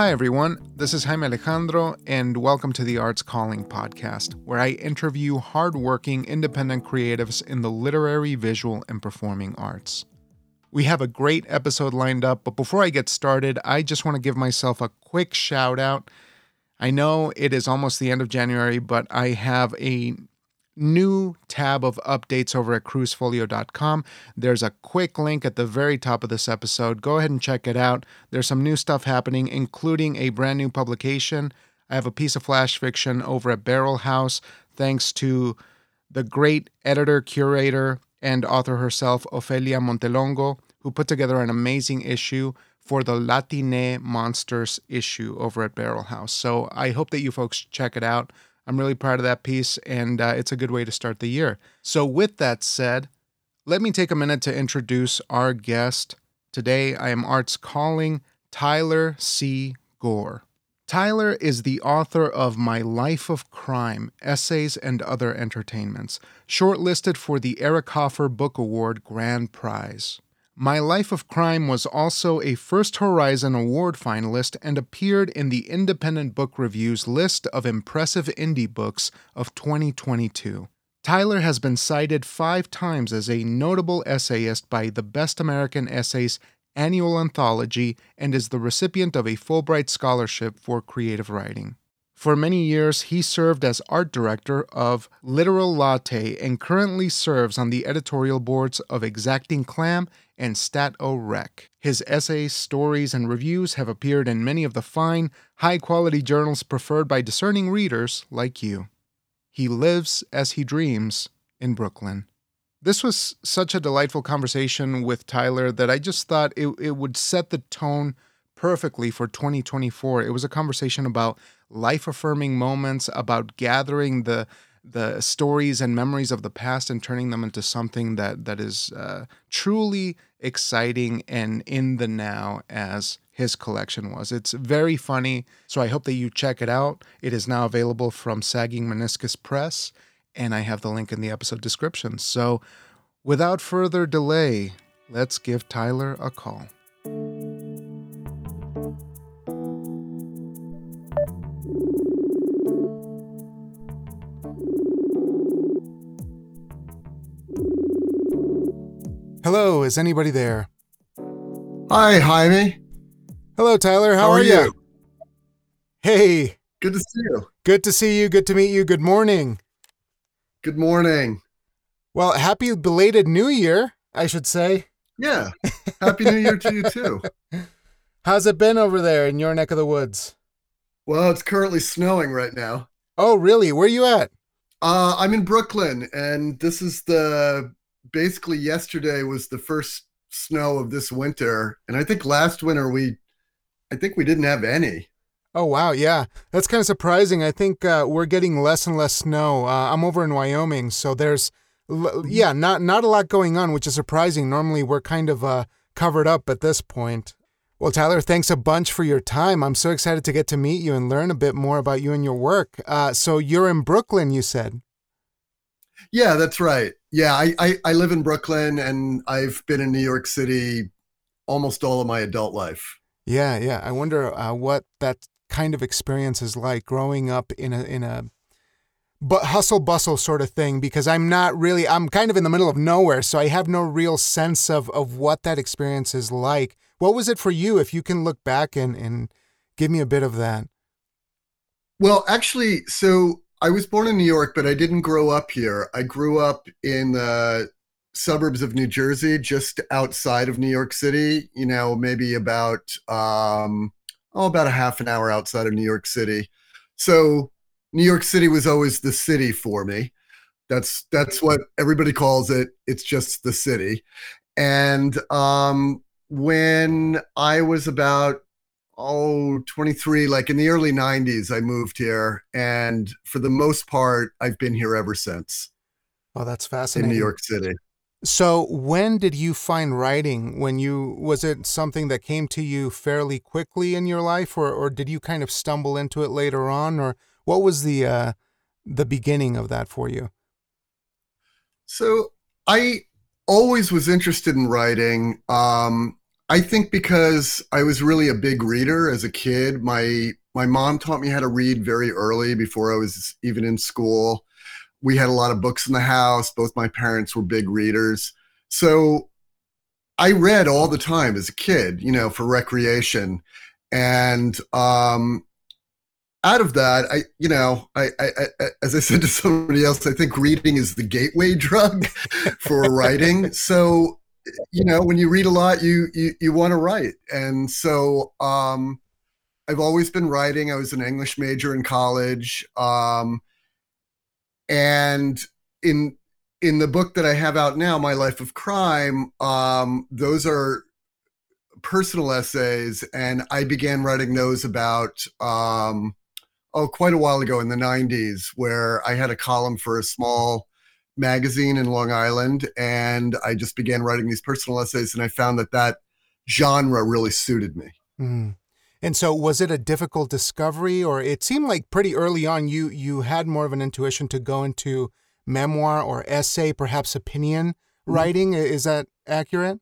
Hi, everyone. This is Jaime Alejandro, and welcome to the Arts Calling podcast, where I interview hardworking independent creatives in the literary, visual, and performing arts. We have a great episode lined up, but before I get started, I just want to give myself a quick shout out. I know it is almost the end of January, but I have a new tab of updates over at cruisefolio.com. There's a quick link at the very top of this episode. Go ahead and check it out. There's some new stuff happening, including a brand new publication. I have a piece of flash fiction over at Barrel House, thanks to the great editor, curator, and author herself, Ofelia Montelongo, who put together an amazing issue for the Latine Monsters issue over at Barrel House. So I hope that you folks check it out. I'm really proud of that piece, and uh, it's a good way to start the year. So, with that said, let me take a minute to introduce our guest. Today, I am Arts Calling Tyler C. Gore. Tyler is the author of My Life of Crime Essays and Other Entertainments, shortlisted for the Eric Hoffer Book Award Grand Prize. My Life of Crime was also a First Horizon Award finalist and appeared in the Independent Book Review's list of impressive indie books of 2022. Tyler has been cited five times as a notable essayist by the Best American Essays annual anthology and is the recipient of a Fulbright Scholarship for creative writing. For many years, he served as art director of Literal Latte and currently serves on the editorial boards of Exacting Clam and StatORec. His essays, stories, and reviews have appeared in many of the fine, high quality journals preferred by discerning readers like you. He lives as he dreams in Brooklyn. This was such a delightful conversation with Tyler that I just thought it, it would set the tone perfectly for 2024. It was a conversation about life affirming moments, about gathering the the stories and memories of the past and turning them into something that that is uh, truly exciting and in the now as his collection was. It's very funny, so I hope that you check it out. It is now available from Sagging Meniscus Press, and I have the link in the episode description. So, without further delay, let's give Tyler a call. Hello, is anybody there? Hi, Jaime. Hello, Tyler. How, How are, are you? you? Hey, Good to see you. good to see you. Good to meet you. Good morning. Good morning. Well, happy belated New Year, I should say. Yeah. Happy New Year to you too. How's it been over there in your neck of the woods? Well, it's currently snowing right now. Oh, really? Where are you at? Uh, I'm in Brooklyn, and this is the basically yesterday was the first snow of this winter, and I think last winter we, I think we didn't have any. Oh, wow. Yeah. That's kind of surprising. I think uh, we're getting less and less snow. Uh, I'm over in Wyoming, so there's, yeah, not, not a lot going on, which is surprising. Normally, we're kind of uh, covered up at this point. Well, Tyler, thanks a bunch for your time. I'm so excited to get to meet you and learn a bit more about you and your work. Uh, so you're in Brooklyn, you said. Yeah, that's right. Yeah, I, I I live in Brooklyn, and I've been in New York City almost all of my adult life. Yeah, yeah. I wonder uh, what that kind of experience is like growing up in a in a but hustle bustle sort of thing because I'm not really I'm kind of in the middle of nowhere, so I have no real sense of of what that experience is like. What was it for you if you can look back and and give me a bit of that? Well, actually, so I was born in New York, but I didn't grow up here. I grew up in the suburbs of New Jersey, just outside of New York City, you know, maybe about um oh, about a half an hour outside of New York City. So New York City was always the city for me. That's that's what everybody calls it. It's just the city. And um when I was about oh 23 like in the early 90s i moved here and for the most part i've been here ever since Oh, that's fascinating. in new york city So, when did you find writing? When you was it something that came to you fairly quickly in your life, or or did you kind of stumble into it later on, or what was the uh, the beginning of that for you? so i always was interested in writing um I think because I was really a big reader as a kid. My my mom taught me how to read very early before I was even in school. We had a lot of books in the house. Both my parents were big readers. So I read all the time as a kid, you know, for recreation. And um, out of that, I, you know, I, I, I, as I said to somebody else, I think reading is the gateway drug for writing. So, you know, when you read a lot, you you, you want to write, and so um, I've always been writing. I was an English major in college, um, and in in the book that I have out now, My Life of Crime, um, those are personal essays, and I began writing those about um, oh quite a while ago in the '90s, where I had a column for a small magazine in Long Island, and I just began writing these personal essays, and I found that that genre really suited me. Mm. And so, was it a difficult discovery, or it seemed like pretty early on you you had more of an intuition to go into memoir or essay, perhaps opinion mm-hmm. writing. Is that accurate?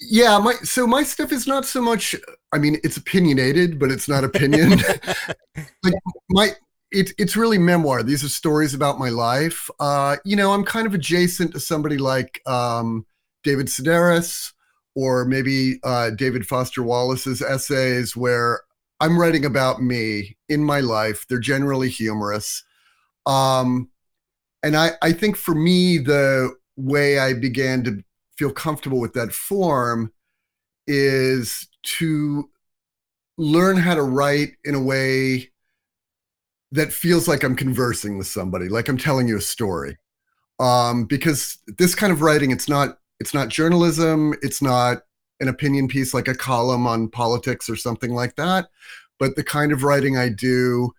Yeah, my so my stuff is not so much. I mean, it's opinionated, but it's not opinion. like my it's it's really memoir. These are stories about my life. Uh, you know, I'm kind of adjacent to somebody like um, David Sedaris or maybe uh, David Foster Wallace's essays, where I'm writing about me in my life. They're generally humorous. Um, and I, I think for me, the way I began to feel comfortable with that form is to learn how to write in a way that feels like I'm conversing with somebody, like I'm telling you a story. Um, because this kind of writing, it's not it's not journalism, it's not an opinion piece like a column on politics or something like that. But the kind of writing I do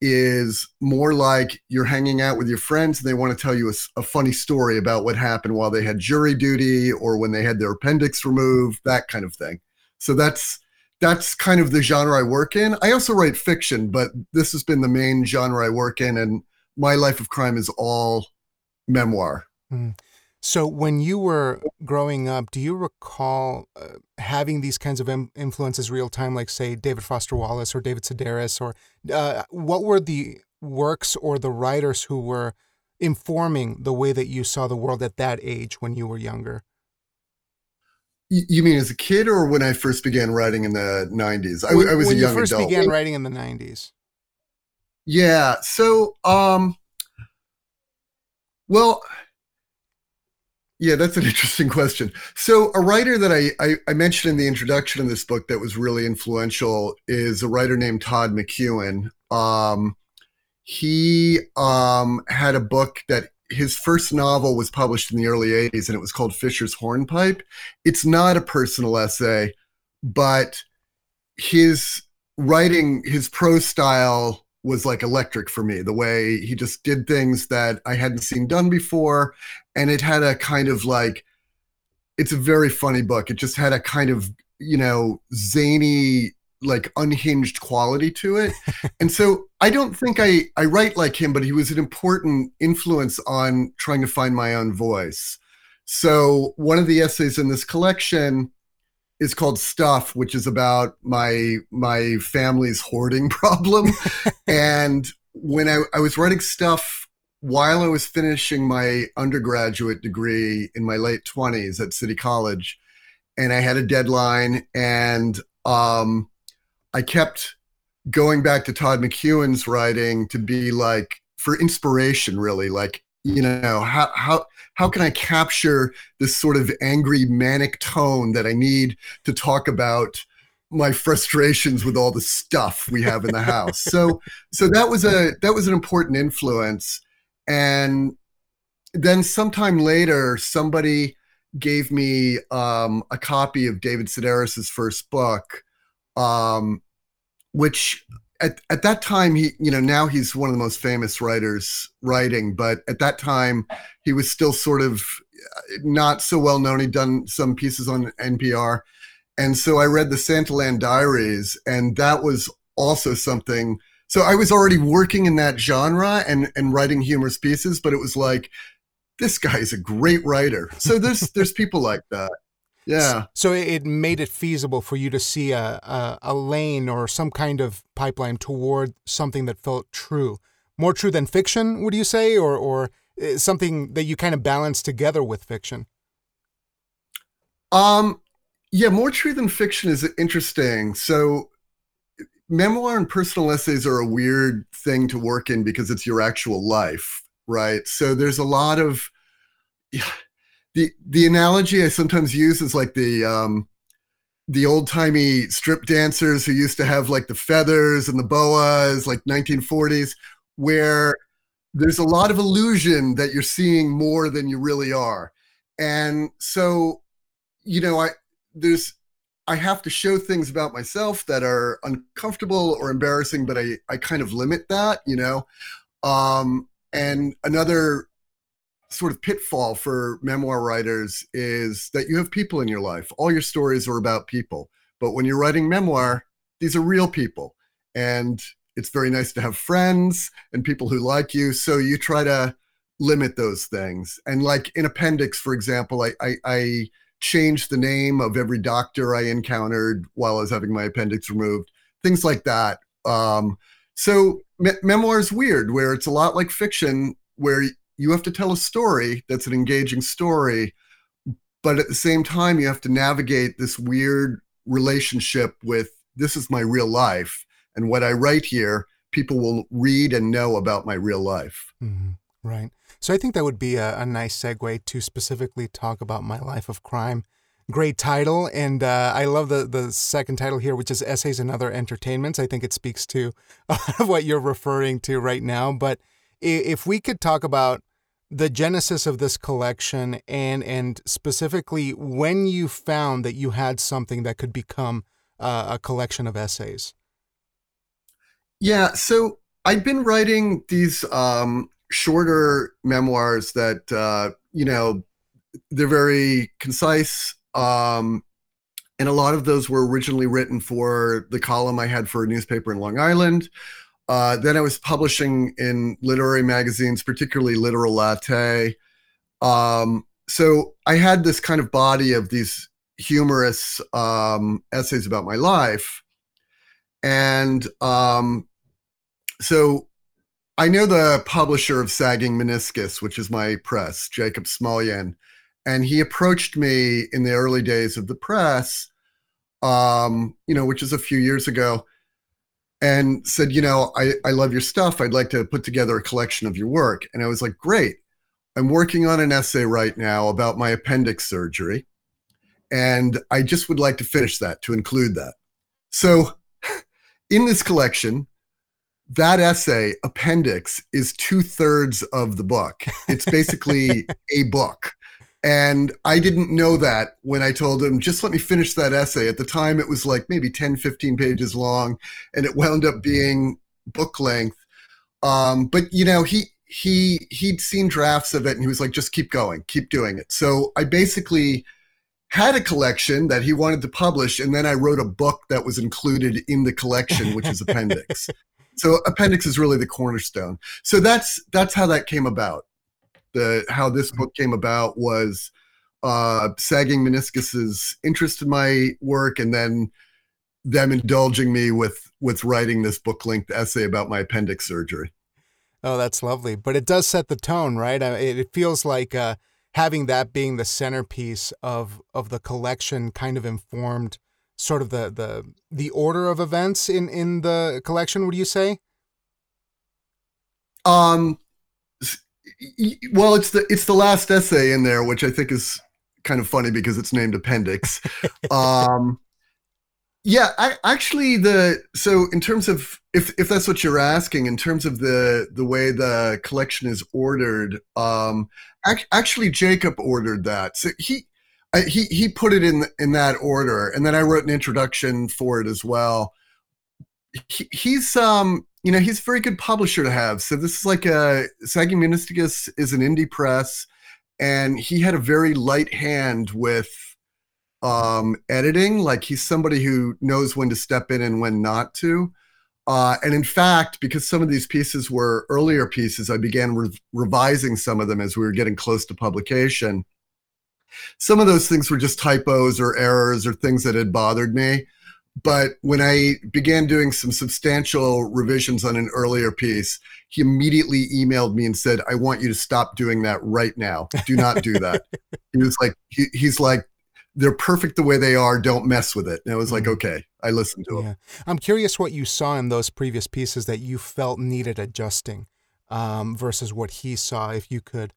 is more like you're hanging out with your friends and they want to tell you a, a, funny story about what happened while they had jury duty or when they had their appendix removed that kind of thing so that's that's kind of the genre i work in i also write fiction but this has been the main genre i work in and my life of crime is all memoir mm. So, when you were growing up, do you recall uh, having these kinds of Im- influences real time, like, say, David Foster Wallace or David Sedaris? Or uh, what were the works or the writers who were informing the way that you saw the world at that age when you were younger? You mean as a kid or when I first began writing in the 90s? I, when, I was a young you first adult. began writing in the 90s. Yeah. So, um, well, yeah, that's an interesting question. So, a writer that I, I, I, mentioned in the introduction of this book that was really influential is a writer named Todd McEwen. Um, he um, had a book that his first novel was published in the early 80s, and it was called Fisher's Hornpipe. It's not a personal essay, but his writing, his prose style was like electric for me the way he just did things that I hadn't seen done before and it had a kind of like it's a very funny book. It just had a kind of, you know, zany like unhinged quality to it. and so I don't think I I write like him, but he was an important influence on trying to find my own voice. So one of the essays in this collection is called Stuff, which is about my my family's hoarding problem. and when I, I was writing stuff while I was finishing my undergraduate degree in my late 20s at City College, and I had a deadline, and um, I kept going back to Todd McEwen's writing to be like for inspiration, really, like you know how how how can I capture this sort of angry manic tone that I need to talk about my frustrations with all the stuff we have in the house. so so that was a that was an important influence and then sometime later somebody gave me um, a copy of David Sedaris's first book um, which at, at that time he you know now he's one of the most famous writers writing but at that time he was still sort of uh, not so well known. He'd done some pieces on npr and so i read the santaland diaries and that was also something so i was already working in that genre and and writing humorous pieces but it was like this guy is a great writer. So there's there's people like that Yeah. So it made it feasible for you to see a, a, a lane or some kind of pipeline toward something that felt true, more true than fiction. Would you say, or or eh, something that you kind of balance together with fiction? Um, yeah, more true than fiction is interesting. So memoir and personal essays are a weird thing to work in because it's your actual life, right? So there's a lot of the the analogy I sometimes use is like the um, the old timey strip dancers who used to have like the feathers and the boas, like 1940s, where there's a lot of illusion that you're seeing more than you really are, and so you know I there's I have to show things about myself that are uncomfortable or embarrassing, but I, I kind of limit that, you know. Um, and another sort of pitfall for memoir writers is that you have people in your life. All your stories are about people. But when you're writing memoir, these are real people. And it's very nice to have friends and people who like you. So you try to limit those things. And like in Appendix, for example, I, I, I changed the name of every doctor I encountered while I was having my appendix removed, things like that. Um, so me- memoir is weird, where it's a lot like fiction, where you have to tell a story that's an engaging story, but at the same time you have to navigate this weird relationship with this is my real life, and what I write here, people will read and know about my real life. Mm-hmm. Right. So I think that would be a, a, nice segue to specifically talk about my life of crime. Great title, and uh, I love the the second title here, which is essays and other entertainments. I think it speaks to what you're referring to right now. But if we could talk about the genesis of this collection and and specifically when you found that you had something that could become uh, a collection of essays. Yeah, so I'd been writing these um, shorter memoirs that uh, you know they're very concise um, and a lot of those were originally written for the column i had for a newspaper in long island uh, then i was publishing in literary magazines particularly literal latte. Um, so i had this kind of body of these humorous um, essays about my life. And um, so I know the publisher of Sagging Meniscus, which is my press, Jacob Smullyan, and he approached me in the early days of the press, um, you know, which is a few years ago, and said, you know, I, I love your stuff. I'd like to put together a collection of your work. And I was like, great. I'm working on an essay right now about my appendix surgery. And I just would like to finish that to include that. So in this collection, that essay appendix is two thirds of the book. It's basically a book. And I didn't know that when I told him, just let me finish that essay. At the time, it was like maybe 10, 15 pages long, and it wound up being book length. Um, but, you know, he, he, he'd seen drafts of it and he was like, just keep going, keep doing it. So I basically had a collection that he wanted to publish, and then I wrote a book that was included in the collection, which is appendix. so appendix is really the cornerstone so that's that's how that came about the how this book came about was uh sagging meniscus's interest in my work and then them indulging me with with writing this book length essay about my appendix surgery. Oh that's lovely. But it does set the tone right? It feels like uh having that being the centerpiece of of the collection kind of informed sort of the the the order of events in in the collection would you say? Um well it's the it's the last essay in there which i think is kind of funny because it's named appendix um yeah I, actually the so in terms of if if that's what you're asking in terms of the the way the collection is ordered um ac- actually jacob ordered that so he he he put it in in that order, and then I wrote an introduction for it as well. He, he's um you know he's a very good publisher to have. So this is like a Sagging Meniscus is an indie press, and he had a very light hand with um editing. Like he's somebody who knows when to step in and when not to. Uh, and in fact, because some of these pieces were earlier pieces, I began re- revising some of them as we were getting close to publication some of those things were just typos or errors or things that had bothered me. But when I began doing some substantial revisions on an earlier piece, he immediately emailed me and said, I want you to stop doing that right now. Do not do that. he was like, he, he's like, they're perfect the way they are. Don't mess with it. And I was like, mm-hmm. okay, I listened to yeah. him. I'm curious what you saw in those previous pieces that you felt needed adjusting um, versus what he saw, if you could.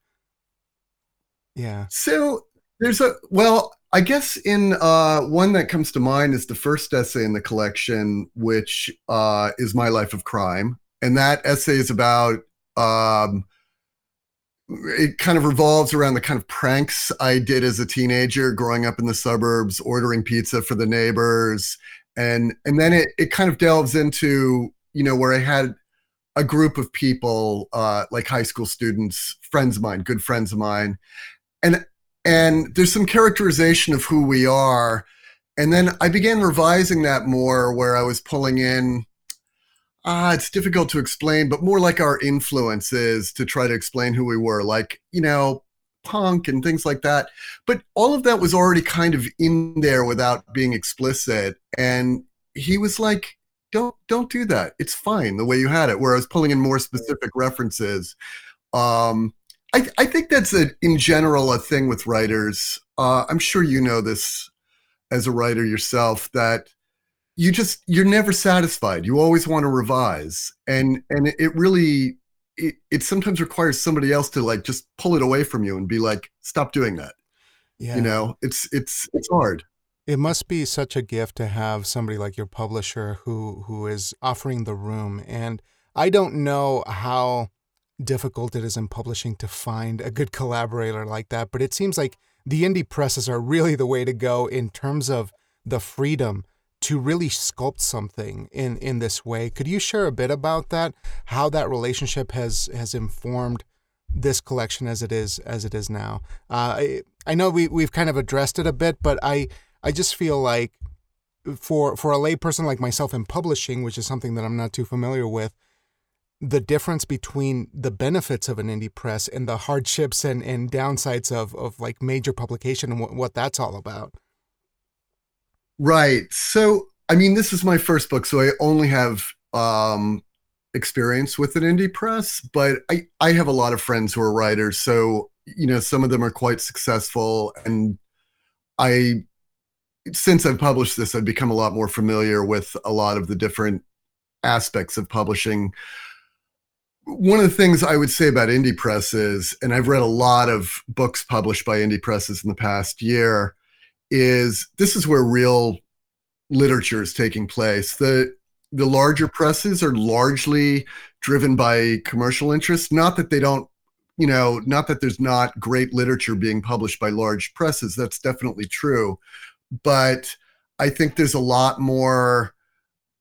Yeah. So there's a, well, I guess in uh, one that comes to mind is the first essay in the collection, which uh, is My Life of Crime. And that essay is about, um, it kind of revolves around the kind of pranks I did as a teenager growing up in the suburbs, ordering pizza for the neighbors. And, and then it, it kind of delves into, you know, where I had a group of people, uh, like high school students, friends of mine, good friends of mine. And and there's some characterization of who we are. And then I began revising that more where I was pulling in, ah, it's difficult to explain, but more like our influences to try to explain who we were, like, you know, punk and things like that. But all of that was already kind of in there without being explicit. And he was like, don't don't do that. It's fine the way you had it. Where I was pulling in more specific references. Um, I, I think that's a, in general a thing with writers. Uh, I'm sure you know this as a writer yourself that you just you're never satisfied. You always want to revise, and and it really it, it sometimes requires somebody else to like just pull it away from you and be like, stop doing that. Yeah. You know, it's it's it's hard. It must be such a gift to have somebody like your publisher who who is offering the room. And I don't know how difficult it is in publishing to find a good collaborator like that. But it seems like the indie presses are really the way to go in terms of the freedom to really sculpt something in in this way. Could you share a bit about that? How that relationship has has informed this collection as it is as it is now. Uh, I I know we we've kind of addressed it a bit, but I I just feel like for for a layperson like myself in publishing, which is something that I'm not too familiar with, the difference between the benefits of an indie press and the hardships and, and downsides of, of like major publication and what, what that's all about. Right. So, I mean, this is my first book, so I only have um, experience with an indie press, but I, I have a lot of friends who are writers. So, you know, some of them are quite successful. And I, since I've published this, I've become a lot more familiar with a lot of the different aspects of publishing one of the things I would say about indie press is, and I've read a lot of books published by indie presses in the past year, is this is where real literature is taking place. The the larger presses are largely driven by commercial interests. Not that they don't, you know, not that there's not great literature being published by large presses. That's definitely true. But I think there's a lot more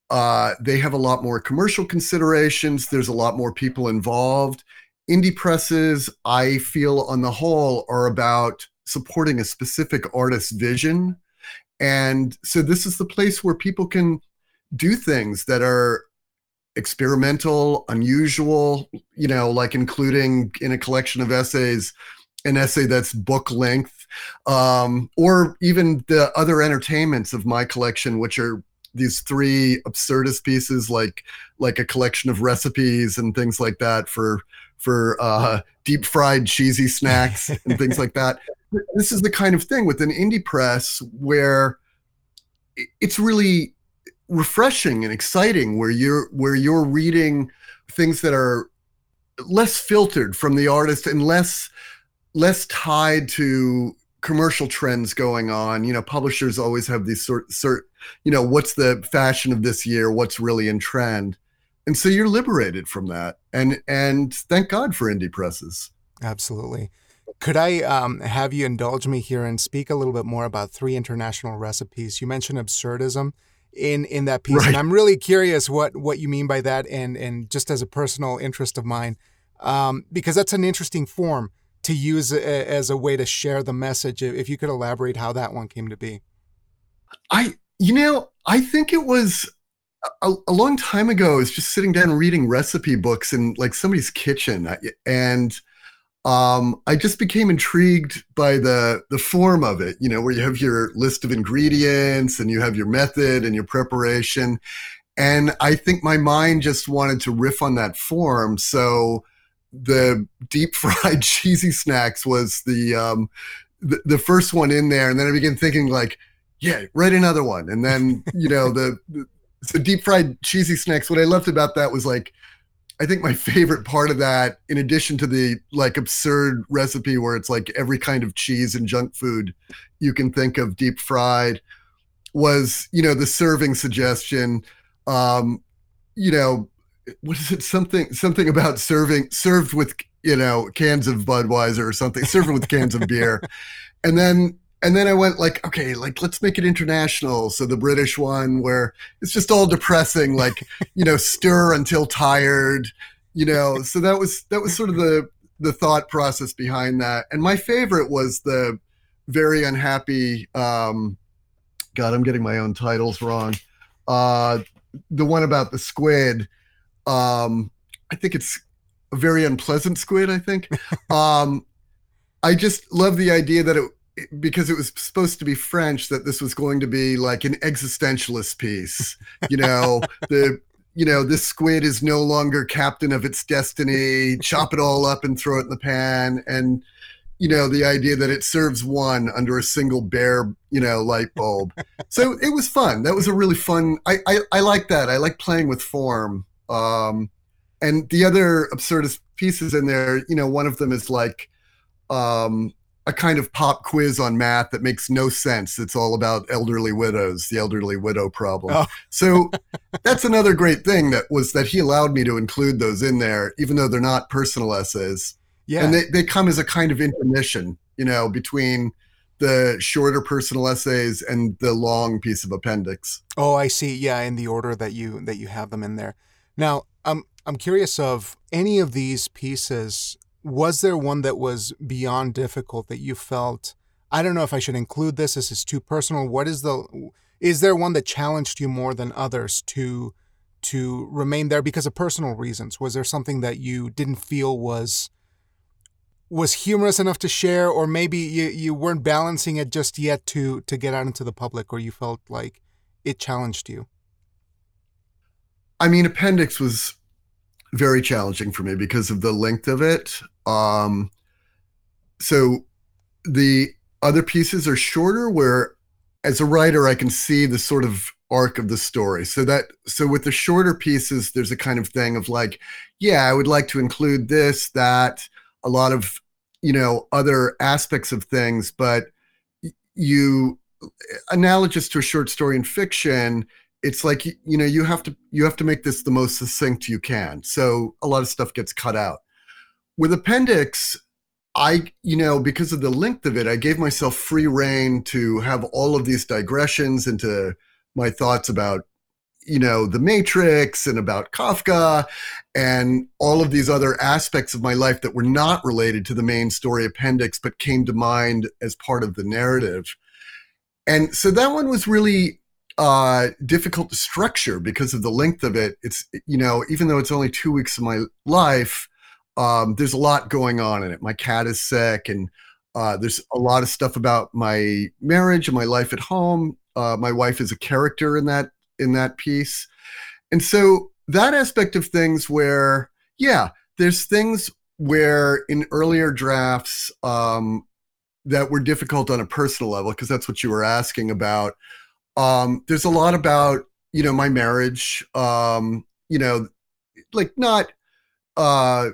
uh, they have a lot more commercial considerations. There's a lot more people involved. Indie presses, I feel on the whole, are about supporting a specific artist's vision. And so this is the place where people can do things that are experimental, unusual, you know, like including in a collection of essays, an essay that's book length, um, or even the other entertainments of my collection, which are these three absurdist pieces like like a collection of recipes and things like that for for uh, deep fried cheesy snacks and things like that. This is the kind of thing with an indie press where it's really refreshing and exciting where you're where you're reading things that are less filtered from the artist and less less tied to commercial trends going on. You know, publishers always have these sort sort you know, what's the fashion of this year, what's really in trend. And so you're liberated from that. And and thank God for indie presses. Absolutely. Could I um, have you indulge me here and speak a little bit more about three international recipes? You mentioned absurdism in in that piece, right. and I'm really curious what what you mean by that, and and just as a personal interest of mine, um, because that's an interesting form to use a, as a way to share the message. If you could elaborate how that one came to be. I you know, I think it was a, a, long time ago. I was just sitting down reading recipe books in like somebody's kitchen, and um, I just became intrigued by the the form of it. You know, where you have your list of ingredients and you have your method and your preparation, and I think my mind just wanted to riff on that form. So the deep fried cheesy snacks was the um, the, the first one in there, and then I began thinking like, yeah, write another one, and then you know the, the so deep fried cheesy snacks. What I loved about that was like I think my favorite part of that, in addition to the like absurd recipe where it's like every kind of cheese and junk food you can think of deep fried, was you know the serving suggestion. Um, you know, what is it? Something something about serving served with you know cans of Budweiser or something, served with cans of beer, and then and then I went like, okay, like let's make it international. So the British one where it's just all depressing, like you know, stir until tired, you know. So that was that was sort of the the thought process behind that. And my favorite was the very unhappy. Um, God, I'm getting my own titles wrong. Uh, the one about the squid. Um, I think it's a very unpleasant squid. I think. Um, I just love the idea that it because it was supposed to be French that this was going to be like an existentialist piece. You know, the you know, this squid is no longer captain of its destiny. Chop it all up and throw it in the pan. And you know, the idea that it serves one under a single bare, you know, light bulb. so it was fun. That was a really fun. I I, I like that. I like playing with form. Um, and the other absurdist pieces in there, you know, one of them is like um, a kind of pop quiz on math that makes no sense. It's all about elderly widows, the elderly widow problem. Oh. so that's another great thing that was that he allowed me to include those in there, even though they're not personal essays. Yeah. And they, they come as a kind of intermission, you know, between the shorter personal essays and the long piece of appendix. Oh, I see. Yeah, in the order that you that you have them in there. Now, I'm I'm curious of any of these pieces was there one that was beyond difficult that you felt i don't know if i should include this this is too personal what is the is there one that challenged you more than others to to remain there because of personal reasons? Was there something that you didn't feel was was humorous enough to share or maybe you, you weren't balancing it just yet to to get out into the public or you felt like it challenged you i mean appendix was very challenging for me because of the length of it. Um, so the other pieces are shorter where as a writer I can see the sort of arc of the story. So that so with the shorter pieces there's a kind of thing of like yeah, I would like to include this that a lot of you know other aspects of things but you analogous to a short story in fiction it's like you know you have to you have to make this the most succinct you can. So a lot of stuff gets cut out. With appendix i you know because of the length of it i gave myself free reign to have all of these digressions into my thoughts about you know the matrix and about kafka and all of these other aspects of my life that were not related to the main story appendix but came to mind as part of the narrative. And so that one was really uh, difficult to structure because of the length of it. It's you know even though it's only two weeks of my life, um, there's a lot going on in it. My cat is sick, and uh, there's a lot of stuff about my marriage and my life at home. Uh, my wife is a character in that in that piece, and so that aspect of things where yeah, there's things where in earlier drafts um, that were difficult on a personal level because that's what you were asking about um, there's a lot about you know my marriage. Um, you know, like not uh,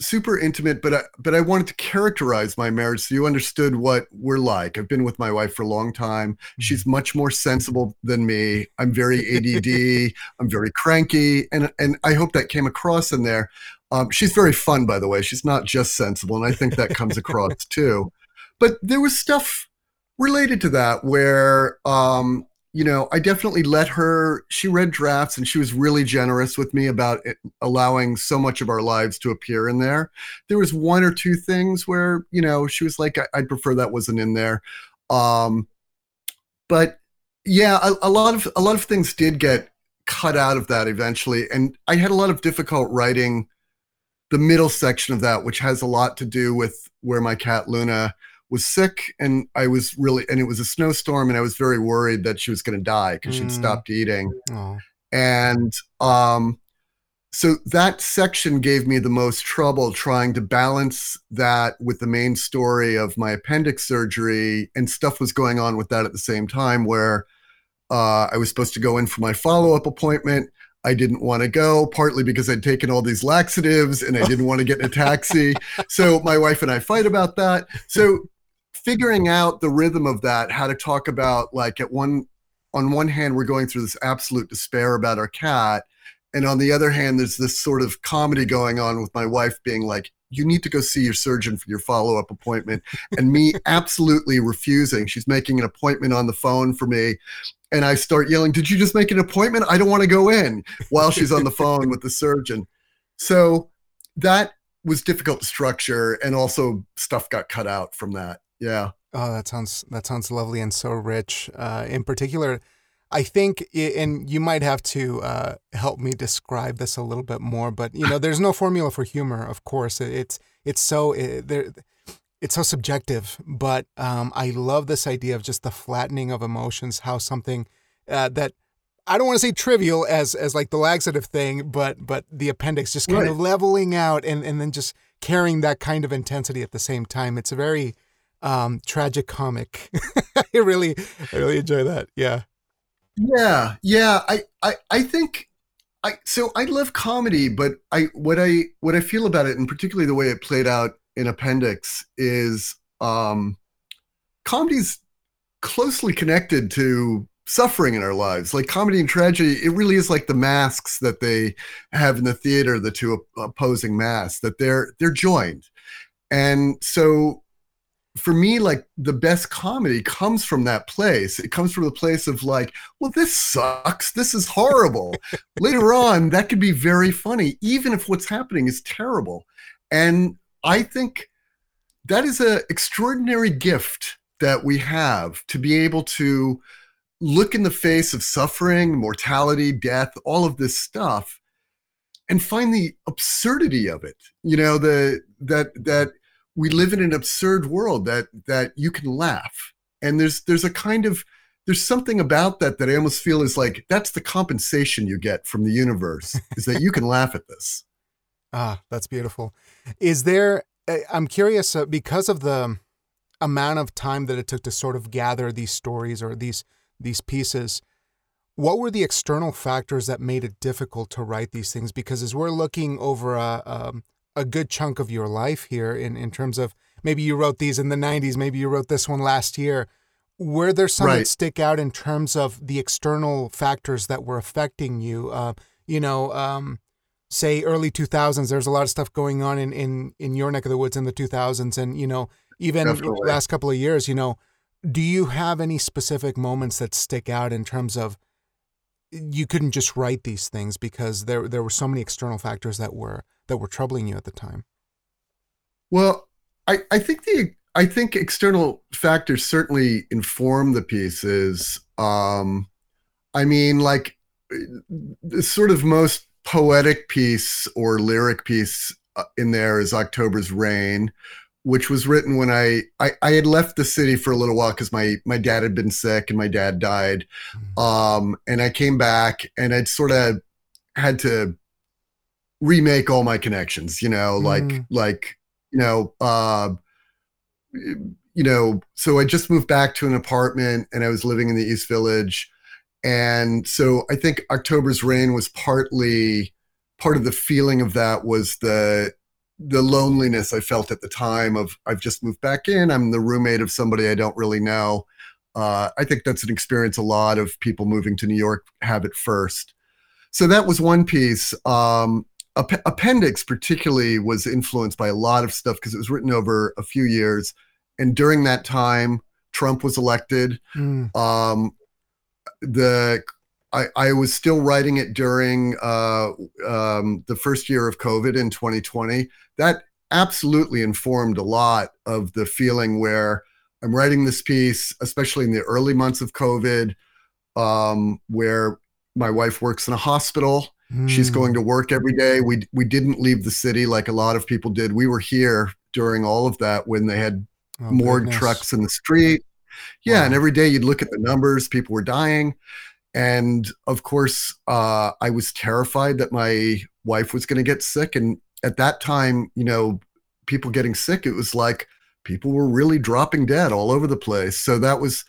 super intimate, but I, but I wanted to characterize my marriage so you understood what we're like. I've been with my wife for a long time. Mm-hmm. She's much more sensible than me. I'm very ADD. I'm very cranky, and and I hope that came across in there. Um, she's very fun, by the way. She's not just sensible, and I think that comes across too. But there was stuff related to that where um, you know, I definitely let her, she read drafts and she was really generous with me about it, allowing so much of our lives to appear in there. There was one or two things where, you know, she was like, I, would prefer that wasn't in there. Um, but yeah, a, a lot of, a lot of things did get cut out of that eventually. And I had a lot of difficult writing the middle section of that, which has a lot to do with where my cat Luna was sick and I was really and it was a snowstorm and I was very worried that she was going to die because mm. she'd stopped eating. Oh. And um so that section gave me the most trouble trying to balance that with the main story of my appendix surgery and stuff was going on with that at the same time where uh, I was supposed to go in for my follow-up appointment I didn't want to go, partly because I'd taken all these laxatives and I didn't want to get in a taxi. so my wife and I fight about that. So figuring out the rhythm of that, how to talk about like at one on one hand, we're going through this absolute despair about our cat. And on the other hand, there's this sort of comedy going on with my wife being like, you need to go see your surgeon for your follow-up appointment and me absolutely refusing she's making an appointment on the phone for me and I start yelling, Did you just make an appointment? I don't want to go in while she's on the phone with the surgeon. So that was difficult to structure and also stuff got cut out from that. Yeah. Oh, that sounds that sounds lovely and so rich. Uh, in particular, I think, and you might have to uh, help me describe this a little bit more. But you know, there's no formula for humor. Of course, it's it's so it, there it's so subjective, but um, I love this idea of just the flattening of emotions. How something uh, that I don't want to say trivial as as like the laxative thing, but but the appendix just kind right. of leveling out and and then just carrying that kind of intensity at the same time. It's a very um, tragic comic. I really I really enjoy that. Yeah. Yeah, yeah. I I I think I so I love comedy, but I what I what I feel about it, and particularly the way it played out in appendix is um, comedy's closely connected to suffering in our lives like comedy and tragedy it really is like the masks that they have in the theater the two opposing masks that they're they're joined and so for me like the best comedy comes from that place. It comes from the place of like well this sucks. This is horrible. Later on that could be very funny even if what's happening is terrible. And I think that is an extraordinary gift that we have to be able to look in the face of suffering, mortality, death, all of this stuff and find the absurdity of it. You know, the that that we live in an absurd world that that you can laugh. And there's there's a kind of there's something about that that I almost feel is like that's the compensation you get from the universe is that you can laugh at this. Ah, that's beautiful. Is there? I'm curious uh, because of the amount of time that it took to sort of gather these stories or these these pieces. What were the external factors that made it difficult to write these things? Because as we're looking over a um, a good chunk of your life here, in in terms of maybe you wrote these in the '90s, maybe you wrote this one last year. Were there some right. that stick out in terms of the external factors that were affecting you? Uh, you know, um, say early 2000s there's a lot of stuff going on in in in your neck of the woods in the 2000s and you know even Definitely. last couple of years you know do you have any specific moments that stick out in terms of you couldn't just write these things because there there were so many external factors that were that were troubling you at the time? Well i i think the i think external factors certainly inform the pieces. Um i mean like the sort of most poetic piece or lyric piece uh, in there is October's Rain, which was written when I, I, I had left the city for a little while because my my dad had been sick and my dad died, mm-hmm. um, and I came back and I'd sort of had to remake all my connections, you know, like mm. like you know, uh, you know, so I just moved back to an apartment and I was living in the East Village and so I think October's Rain was partly part of the feeling of that was the the loneliness I felt at the time of I've just moved back in. I'm the roommate of somebody I don't really know. Uh, I think that's an experience a lot of people moving to New York have at first. So that was one piece. Um, App- Appendix particularly was influenced by a lot of stuff because it was written over a few years, and during that time, Trump was elected. Mm. Um, the I, I was still writing it during uh, um, the first year of COVID in 2020. That absolutely informed a lot of the feeling where I'm writing this piece, especially in the early months of COVID, um, where my wife works in a hospital Mm. She's hmm. going to work every day. We we didn't leave the city like a lot of people did. We were here during all of that when they had oh, morgue goodness. trucks in the street. Yeah, wow. and every day you'd look at the numbers, people were dying. And of course, uh, I was terrified that my wife was going to get sick. And at that time, you know, people getting sick, it was like people were really dropping dead all over the place. So that was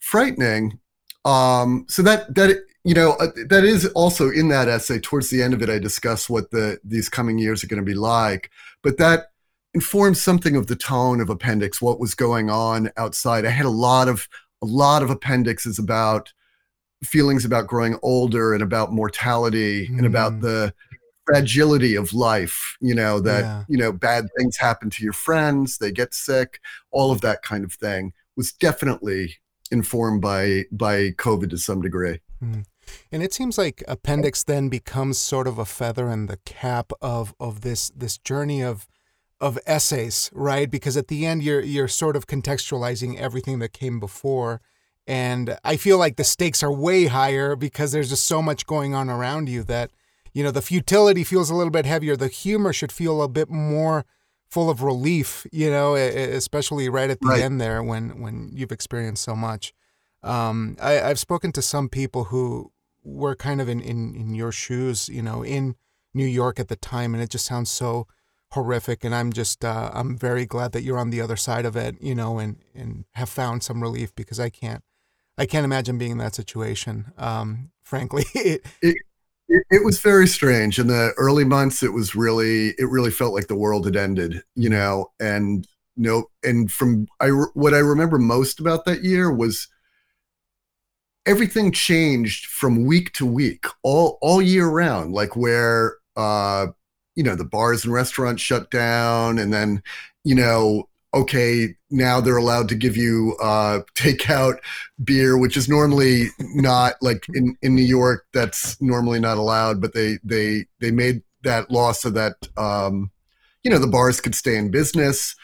frightening. Um, so that that you know uh, that is also in that essay. Towards the end of it, I discuss what the these coming years are going to be like. But that informs something of the tone of appendix, what was going on outside. I had a lot of a lot of appendixes about feelings about growing older and about mortality mm. and about mm. the fragility of life you know that yeah. you know bad things happen to your friends they get sick all of that kind of thing was definitely informed by by covid to some degree mm. And it seems like appendix then becomes sort of a feather in the cap of of this this journey of of essays right? Because at the end you're you're sort of contextualizing everything that came before. And i feel like the stakes are way higher because there's just so much going on around you that you know the futility feels a little bit heavier. The humor should feel a bit more full of relief you know especially right at the right. end there when when you've experienced so much. Um, I, i've spoken to some people who were kind of in, in in your shoes you know in new york at the time and it just sounds so horrific and i'm just uh, i'm very glad that you're on the other side of it you know and and have found some relief because i can't i can't imagine being in that situation um frankly. It, it, it, it, was very strange. In the early months it was really it really felt like the world had ended you know and no, and from i what i remember most about that year was everything changed from week to week all all year round like where uh you know the bars and restaurants shut down and then you know okay, now they're allowed to give you uh, takeout beer, which is normally not like in, in New York. That's normally not allowed, but they they they made that law so that um, you know the bars could stay in business.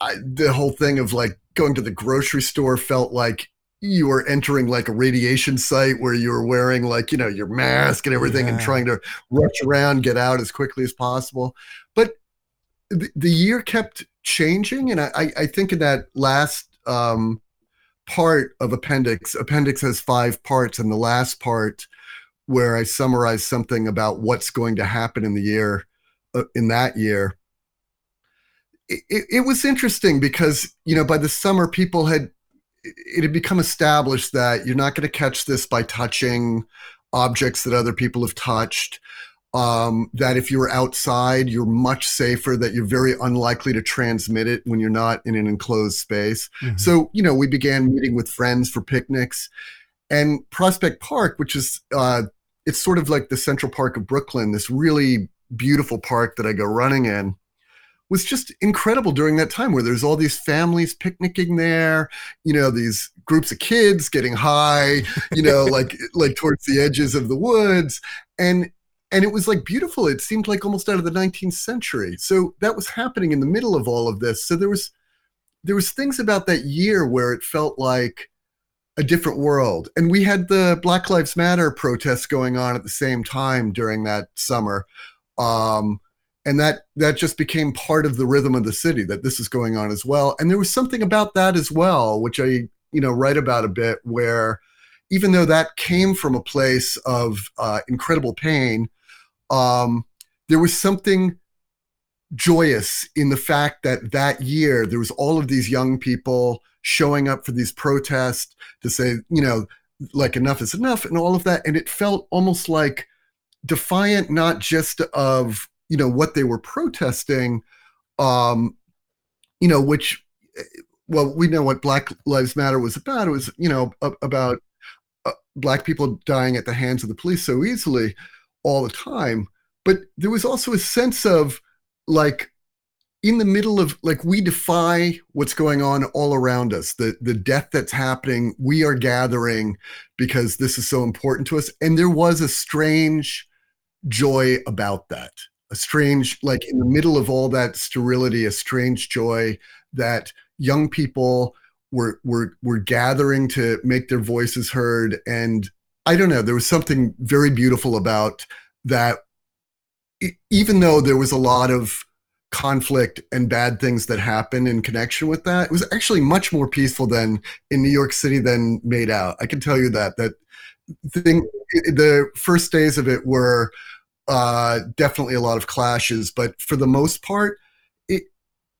I, the whole thing of like going to the grocery store felt like you were entering like a radiation site where you were wearing like you know your mask and everything yeah. and trying to rush around get out as quickly as possible but the, the year kept changing. And I, I think in that last um, part of appendix, appendix has five parts, and the last part where I summarize something about what's going to happen in the year uh, in that year. It, it, was interesting because you know by the summer people had it had become established that you're not going to catch this by touching objects that other people have touched um, that if you're outside, you're much safer, that you're very unlikely to transmit it when you're not in an enclosed space. Mm-hmm. So, you know, we began meeting with friends for picnics. And Prospect Park, which is, uh, it's sort of like the Central Park of Brooklyn, this really beautiful park that I go running in, was just incredible during that time where there's all these families picnicking there, you know, these groups of kids getting high, you know, like like towards the edges of the woods. And and it was like beautiful. It seemed like almost out of the 19th century. So that was happening in the middle of all of this. So there was there was things about that year where it felt like a different world. And we had the black lives matter protests going on at the same time during that summer. Um, and that that just became part of the rhythm of the city that this is going on as well and there was something about that as well which i you know write about a bit where even though that came from a place of uh, incredible pain um, there was something joyous in the fact that that year there was all of these young people showing up for these protests to say, you know, like enough is enough and all of that. And it felt almost like defiant, not just of, you know, what they were protesting, um, you know, which, well, we know what Black Lives Matter was about. It was, you know, about uh, Black people dying at the hands of the police so easily all the time. But there was also a sense of like in the middle of like we defy what's going on all around us the the death that's happening we are gathering because this is so important to us and there was a strange joy about that a strange like in the middle of all that sterility a strange joy that young people were were were gathering to make their voices heard and I don't know. There was something very beautiful about that even though there was a lot of conflict and bad things that happened in connection with that, it was actually much more peaceful than in New York City than made out. I can tell you that that thing the first days of it were uh, definitely a lot of clashes, but for the most part, it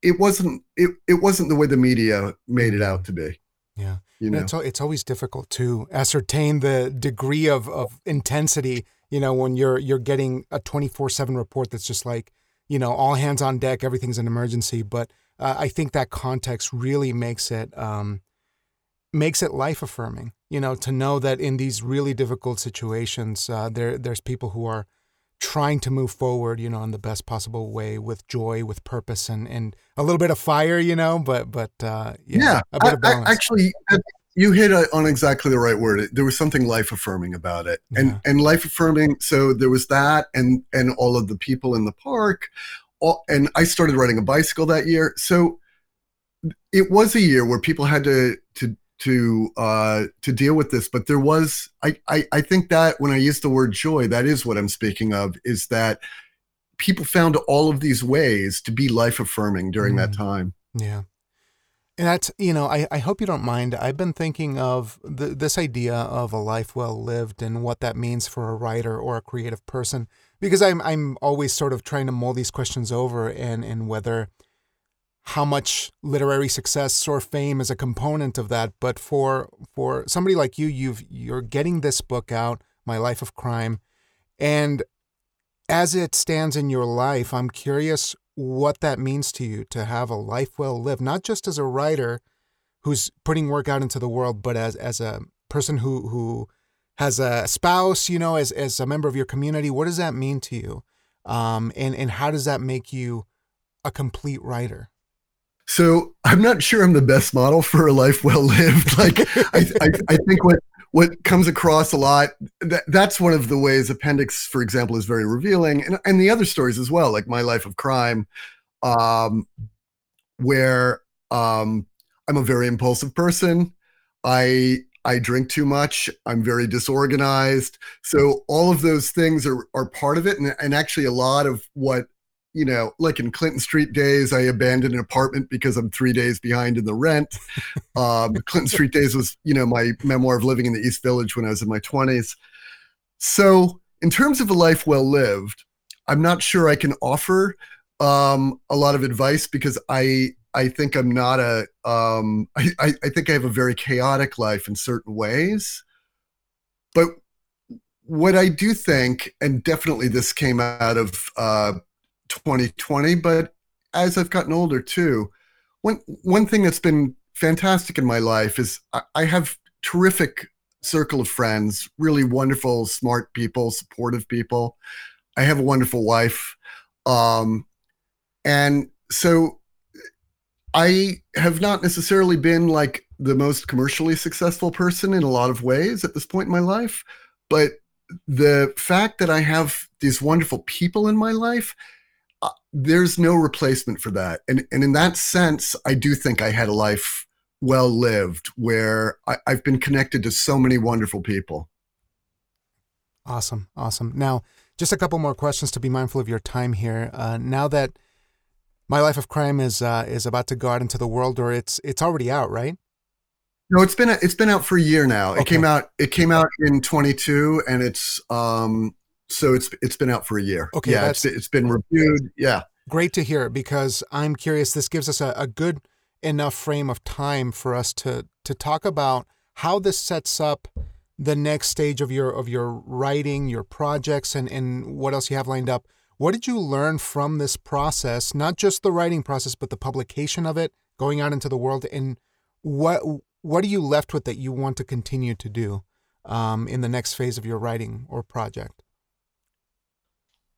it wasn't it, it wasn't the way the media made it out to be. Yeah. You know, it's, it's always difficult to ascertain the degree of, of intensity you know when you're you're getting a 24/7 report that's just like you know all hands on deck everything's an emergency but uh, I think that context really makes it um, makes it life affirming you know to know that in these really difficult situations uh, there there's people who are trying to move forward you know in the best possible way with joy with purpose and and a little bit of fire you know but but uh, yeah, yeah a bit I, of balance. I, actually you hit on exactly the right word. There was something life affirming about it, yeah. and and life affirming. So there was that, and and all of the people in the park, all, and I started riding a bicycle that year. So it was a year where people had to to to uh, to deal with this, but there was I, I I think that when I use the word joy, that is what I'm speaking of. Is that people found all of these ways to be life affirming during mm. that time. Yeah. And that's, you know, I, I hope you don't mind. I've been thinking of the, this idea of a life well lived and what that means for a writer or a creative person, because I'm, I'm always sort of trying to mull these questions over and, and whether how much literary success or fame is a component of that. But for, for somebody like you, you've, you're getting this book out, My Life of Crime. And as it stands in your life, I'm curious what that means to you to have a life well lived, not just as a writer who's putting work out into the world, but as as a person who who has a spouse, you know, as as a member of your community. What does that mean to you? Um, and and how does that make you a complete writer? So I'm not sure I'm the best model for a life well lived. Like I, I, I think what what comes across a lot that, that's one of the ways appendix for example is very revealing. And, and the other stories as well like my life of crime um, where um, i'm a very impulsive person. I i drink too much. I'm very disorganized. So all of those things are are part of it. And, and actually a lot of what you know, like in Clinton Street days, I abandoned an apartment because I'm three days behind in the rent. um, Clinton Street days was, you know, my memoir of living in the East Village when I was in my 20s. So, in terms of a life well lived, I'm not sure I can offer um, a lot of advice because I I think I'm not a um, I, I think I have a very chaotic life in certain ways, but what I do think, and definitely this came out of uh, 2020, but as I've gotten older too, one one thing that's been fantastic in my life is I, I have terrific circle of friends, really wonderful, smart people, supportive people. I have a wonderful wife. Um, and so I have not necessarily been like the most commercially successful person in a lot of ways at this point in my life. But the fact that I have these wonderful people in my life there's no replacement for that. And and in that sense, I do think I had a life well lived where I, I've been connected to so many wonderful people. Awesome, awesome. Now, just a couple more questions to be mindful of your time here. Uh, now that my life of crime is uh, is about to go out into the world, or it's it's already out, right? No, it's been it's been out for a year now. Okay. It came out it came out in 22, and it's um so it's it's been out for a year. Okay, yeah, it's, it's been reviewed. Yeah, great to hear because I'm curious. This gives us a, a good enough frame of time for us to to talk about how this sets up the next stage of your of your writing, your projects, and and what else you have lined up. What did you learn from this process? Not just the writing process, but the publication of it, going out into the world, and what what are you left with that you want to continue to do um, in the next phase of your writing or project?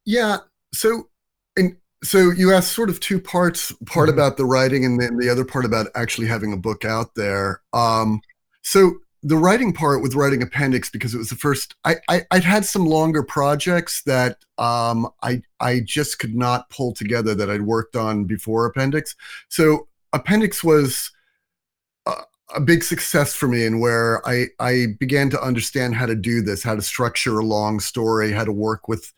Yeah. So, and so you asked sort of two parts: part mm-hmm. about the writing, and then the other part about actually having a book out there. Um, so the writing part with writing appendix because it was the first I, I would had some longer projects that um, I I just could not pull together that I'd worked on before appendix. So appendix was uh, a big success for me and where I, I began to understand how to do this, how to structure a long story, how to work with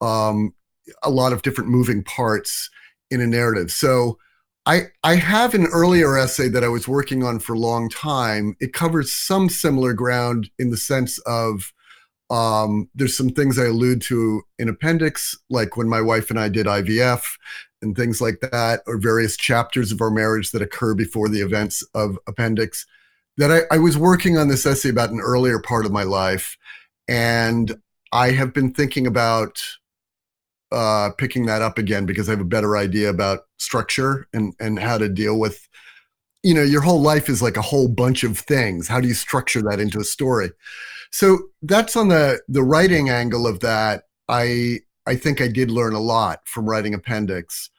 um, a lot of different moving parts in a narrative. So I, I have an earlier essay that I was working on for a long time. It covers some similar ground in the sense of um, there's some things I allude to in appendix, like when my wife and I did IVF and things like that, or various chapters of our marriage that occur before the events of appendix. That I, I was working on this essay about an earlier part of my life, and I have been thinking about uh, picking that up again because I have a better idea about structure and and how to deal with. You know, your whole life is like a whole bunch of things. How do you structure that into a story? So that's on the the writing angle of that. I I think I did learn a lot from writing appendix.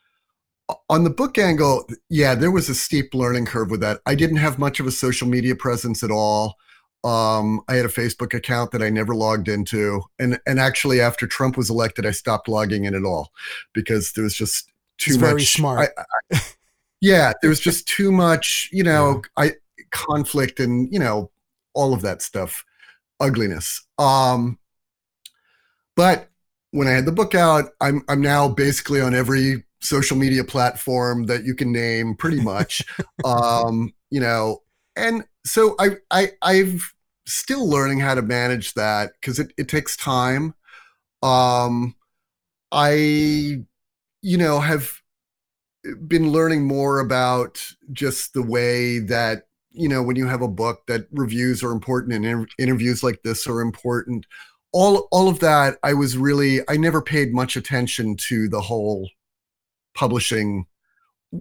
On the book angle, yeah, there was a steep learning curve with that. I didn't have much of a social media presence at all. Um, I had a Facebook account that I never logged into, and and actually after Trump was elected, I stopped logging in at all because there was just too it's much. Very smart. I, I, yeah, there was just too much, you know, yeah. I conflict and you know all of that stuff ugliness. Um, but when I had the book out, I'm I'm now basically on every social media platform that you can name, pretty much. um, you know, and so I I I've still learning how to manage that because it, it takes time. Um, I, you know, have been learning more about just the way that you know when you have a book that reviews are important and inter- interviews like this are important all all of that i was really i never paid much attention to the whole publishing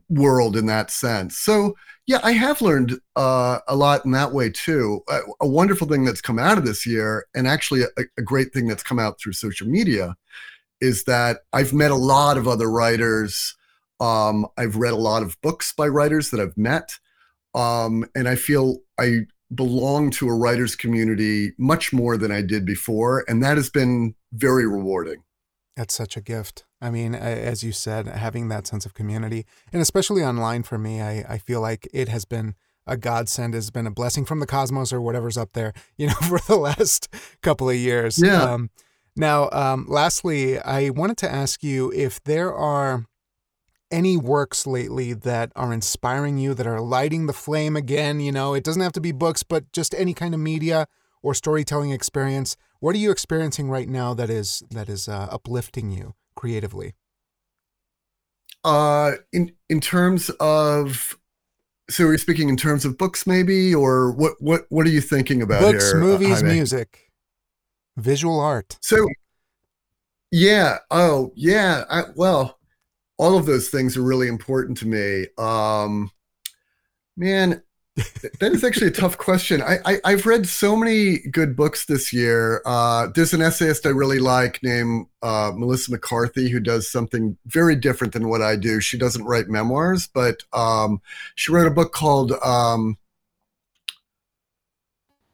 world in that sense. So yeah i have learned uh, a lot in that way too. A, a, wonderful thing that's come out of this year and actually a, a great thing that's come out through social media is that i've met a lot of other writers. Um, i've read a lot of books by writers that i've met. Um, and I feel I belong to a writers community much more than I did before, and that has been very rewarding. That's such a gift. I mean, as you said, having that sense of community, and especially online for me, I, I feel like it has been a godsend, has been a blessing from the cosmos or whatever's up there, you know, for the last couple of years. Yeah. Um, now, um, lastly, I wanted to ask you if there are any works lately that are inspiring you, that are lighting the flame again? You know, it doesn't have to be books, but just any kind of media or storytelling experience. What are you experiencing right now that is that is uh, uplifting you creatively? Uh, in in terms of, so we're speaking in terms of books, maybe, or what what what are you thinking about? Books, here, movies, music, visual art. So, yeah. Oh, yeah. I, well, all of those things are really important to me. Um, man, that is actually a tough question. I, I have read so many good books this year. Uh, there's an essayist I really like named uh, Melissa McCarthy who does something very different than what I do. She doesn't write memoirs, but um, she wrote a book called um,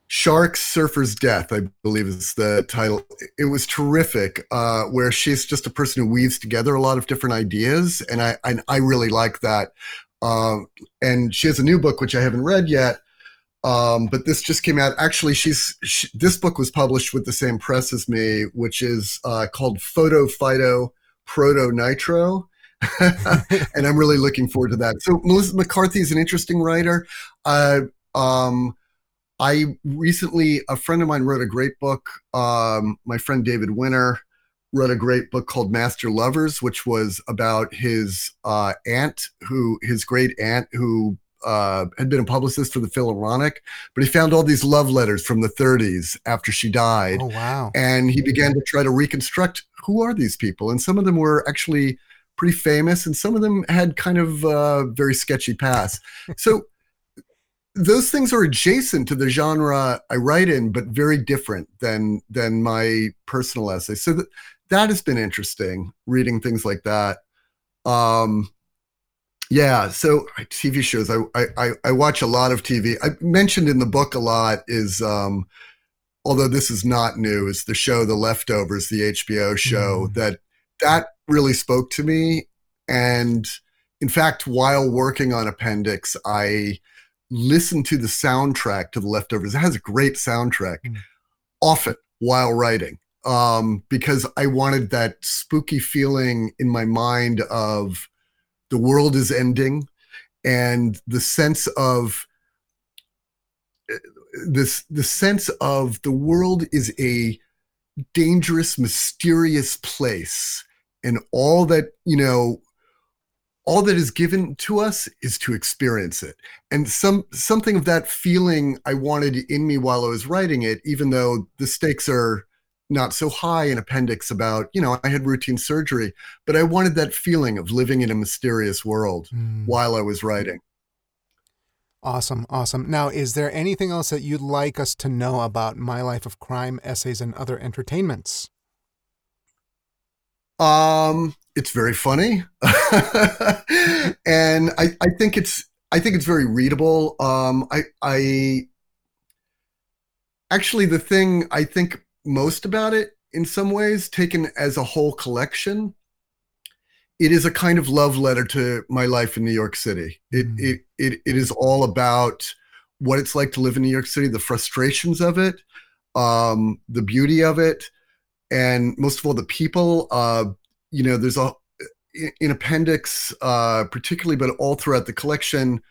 Shark Surfer's Death, I believe is the title. It was terrific, uh, where she's just a person who weaves together a lot of different ideas, and I I, I really like that. Um, and she has a new book which I haven't read yet, um, but this just came out. Actually, she's she, this book was published with the same press as me, which is uh, called Photo Phyto Proto Nitro. and I'm really looking forward to that. So Melissa McCarthy is an interesting writer. Uh, um, I recently, a friend of mine wrote a great book. Um, my friend David Winter wrote a great book called Master Lovers, which was about his uh, aunt, who his great aunt, who uh, had been a publicist for the Philharmonic, but he found all these love letters from the 30s after she died. Oh, wow. And he began to try to reconstruct who are these people. And some of them were actually pretty famous, and some of them had kind of uh, very sketchy past. So those things are adjacent to the genre I write in, but very different than than my personal essays. So that that has been interesting reading things like that. Um, yeah, so TV shows. I, I I watch a lot of TV. I mentioned in the book a lot is um, although this is not new, is the show The Leftovers, the HBO show mm. that that really spoke to me. And in fact, while working on Appendix, I listen to the soundtrack to the leftovers. It has a great soundtrack mm. often while writing um, because I wanted that spooky feeling in my mind of the world is ending and the sense of this the sense of the world is a dangerous mysterious place and all that you know all that is given to us is to experience it. And some something of that feeling i wanted in me while i was writing it even though the stakes are not so high in appendix about you know i had routine surgery but i wanted that feeling of living in a mysterious world mm. while i was writing. Awesome awesome. Now is there anything else that you'd like us to know about my life of crime essays and other entertainments? Um it's very funny and I, I think it's i think it's very readable um i i actually the thing i think most about it in some ways, taken as a whole collection. It is a kind of love letter to my life in New York City. It, mm. it, it, it is all about what it's like to live in New York City, the frustrations of it, um, the beauty of it, and most of all, the people. Uh, you know, there's a in appendix, uh, particularly, but all throughout the collection,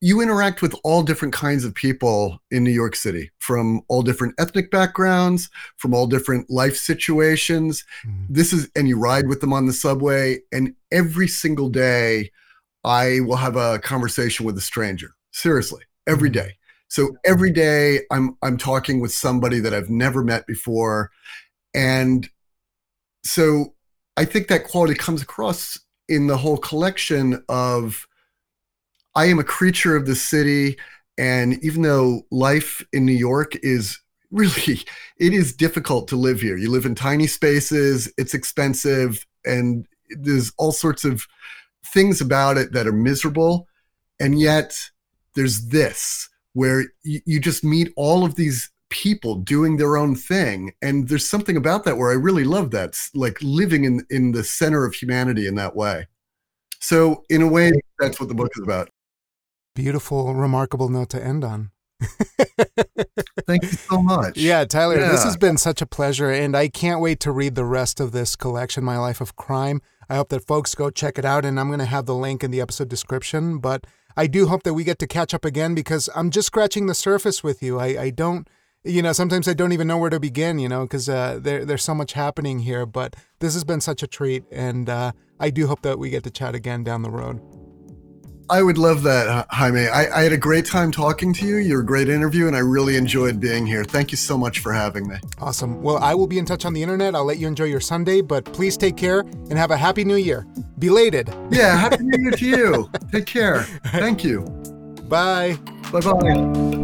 you interact with all different kinds of people in New York City from all different ethnic backgrounds, from all different life situations. Mm-hmm. This is, and you ride with them on the subway. And every single day, I will have a conversation with a stranger. Seriously, every mm-hmm. day. So every day, I'm I'm talking with somebody that I've never met before, and so I think that quality comes across in the whole collection of I am a creature of the city. And even though life in New York is really, it is difficult to live here. You live in tiny spaces, it's expensive, and there's all sorts of things about it that are miserable. And yet there's this where you, you just meet all of these people doing their own thing and there's something about that where i really love that it's like living in in the center of humanity in that way so in a way that's what the book is about beautiful, remarkable note to end on. Thank you so much. Yeah, Tyler, yeah. this has been such a pleasure, and I can't wait to read the rest of this collection, My Life of Crime. I hope that folks go check it out, and I'm going to have the link in the episode description. But I do hope that we get to catch up again because I'm just scratching the surface with you. I, I don't, you know, sometimes I don't even know where to begin, you know, because uh, there, there's so much happening here. But this has been such a treat, and uh, I do hope that we get to chat again down the road. I would love that, Jaime. I, I, had a great time talking to you. You're a great interview, and I really enjoyed being here. Thank you so much for having me. Awesome. Well, I will be in touch on the internet. I'll let you enjoy your Sunday, but please take care and have a happy new year. Belated. Yeah, happy new year to you. Take care. Thank you. Bye. Bye bye.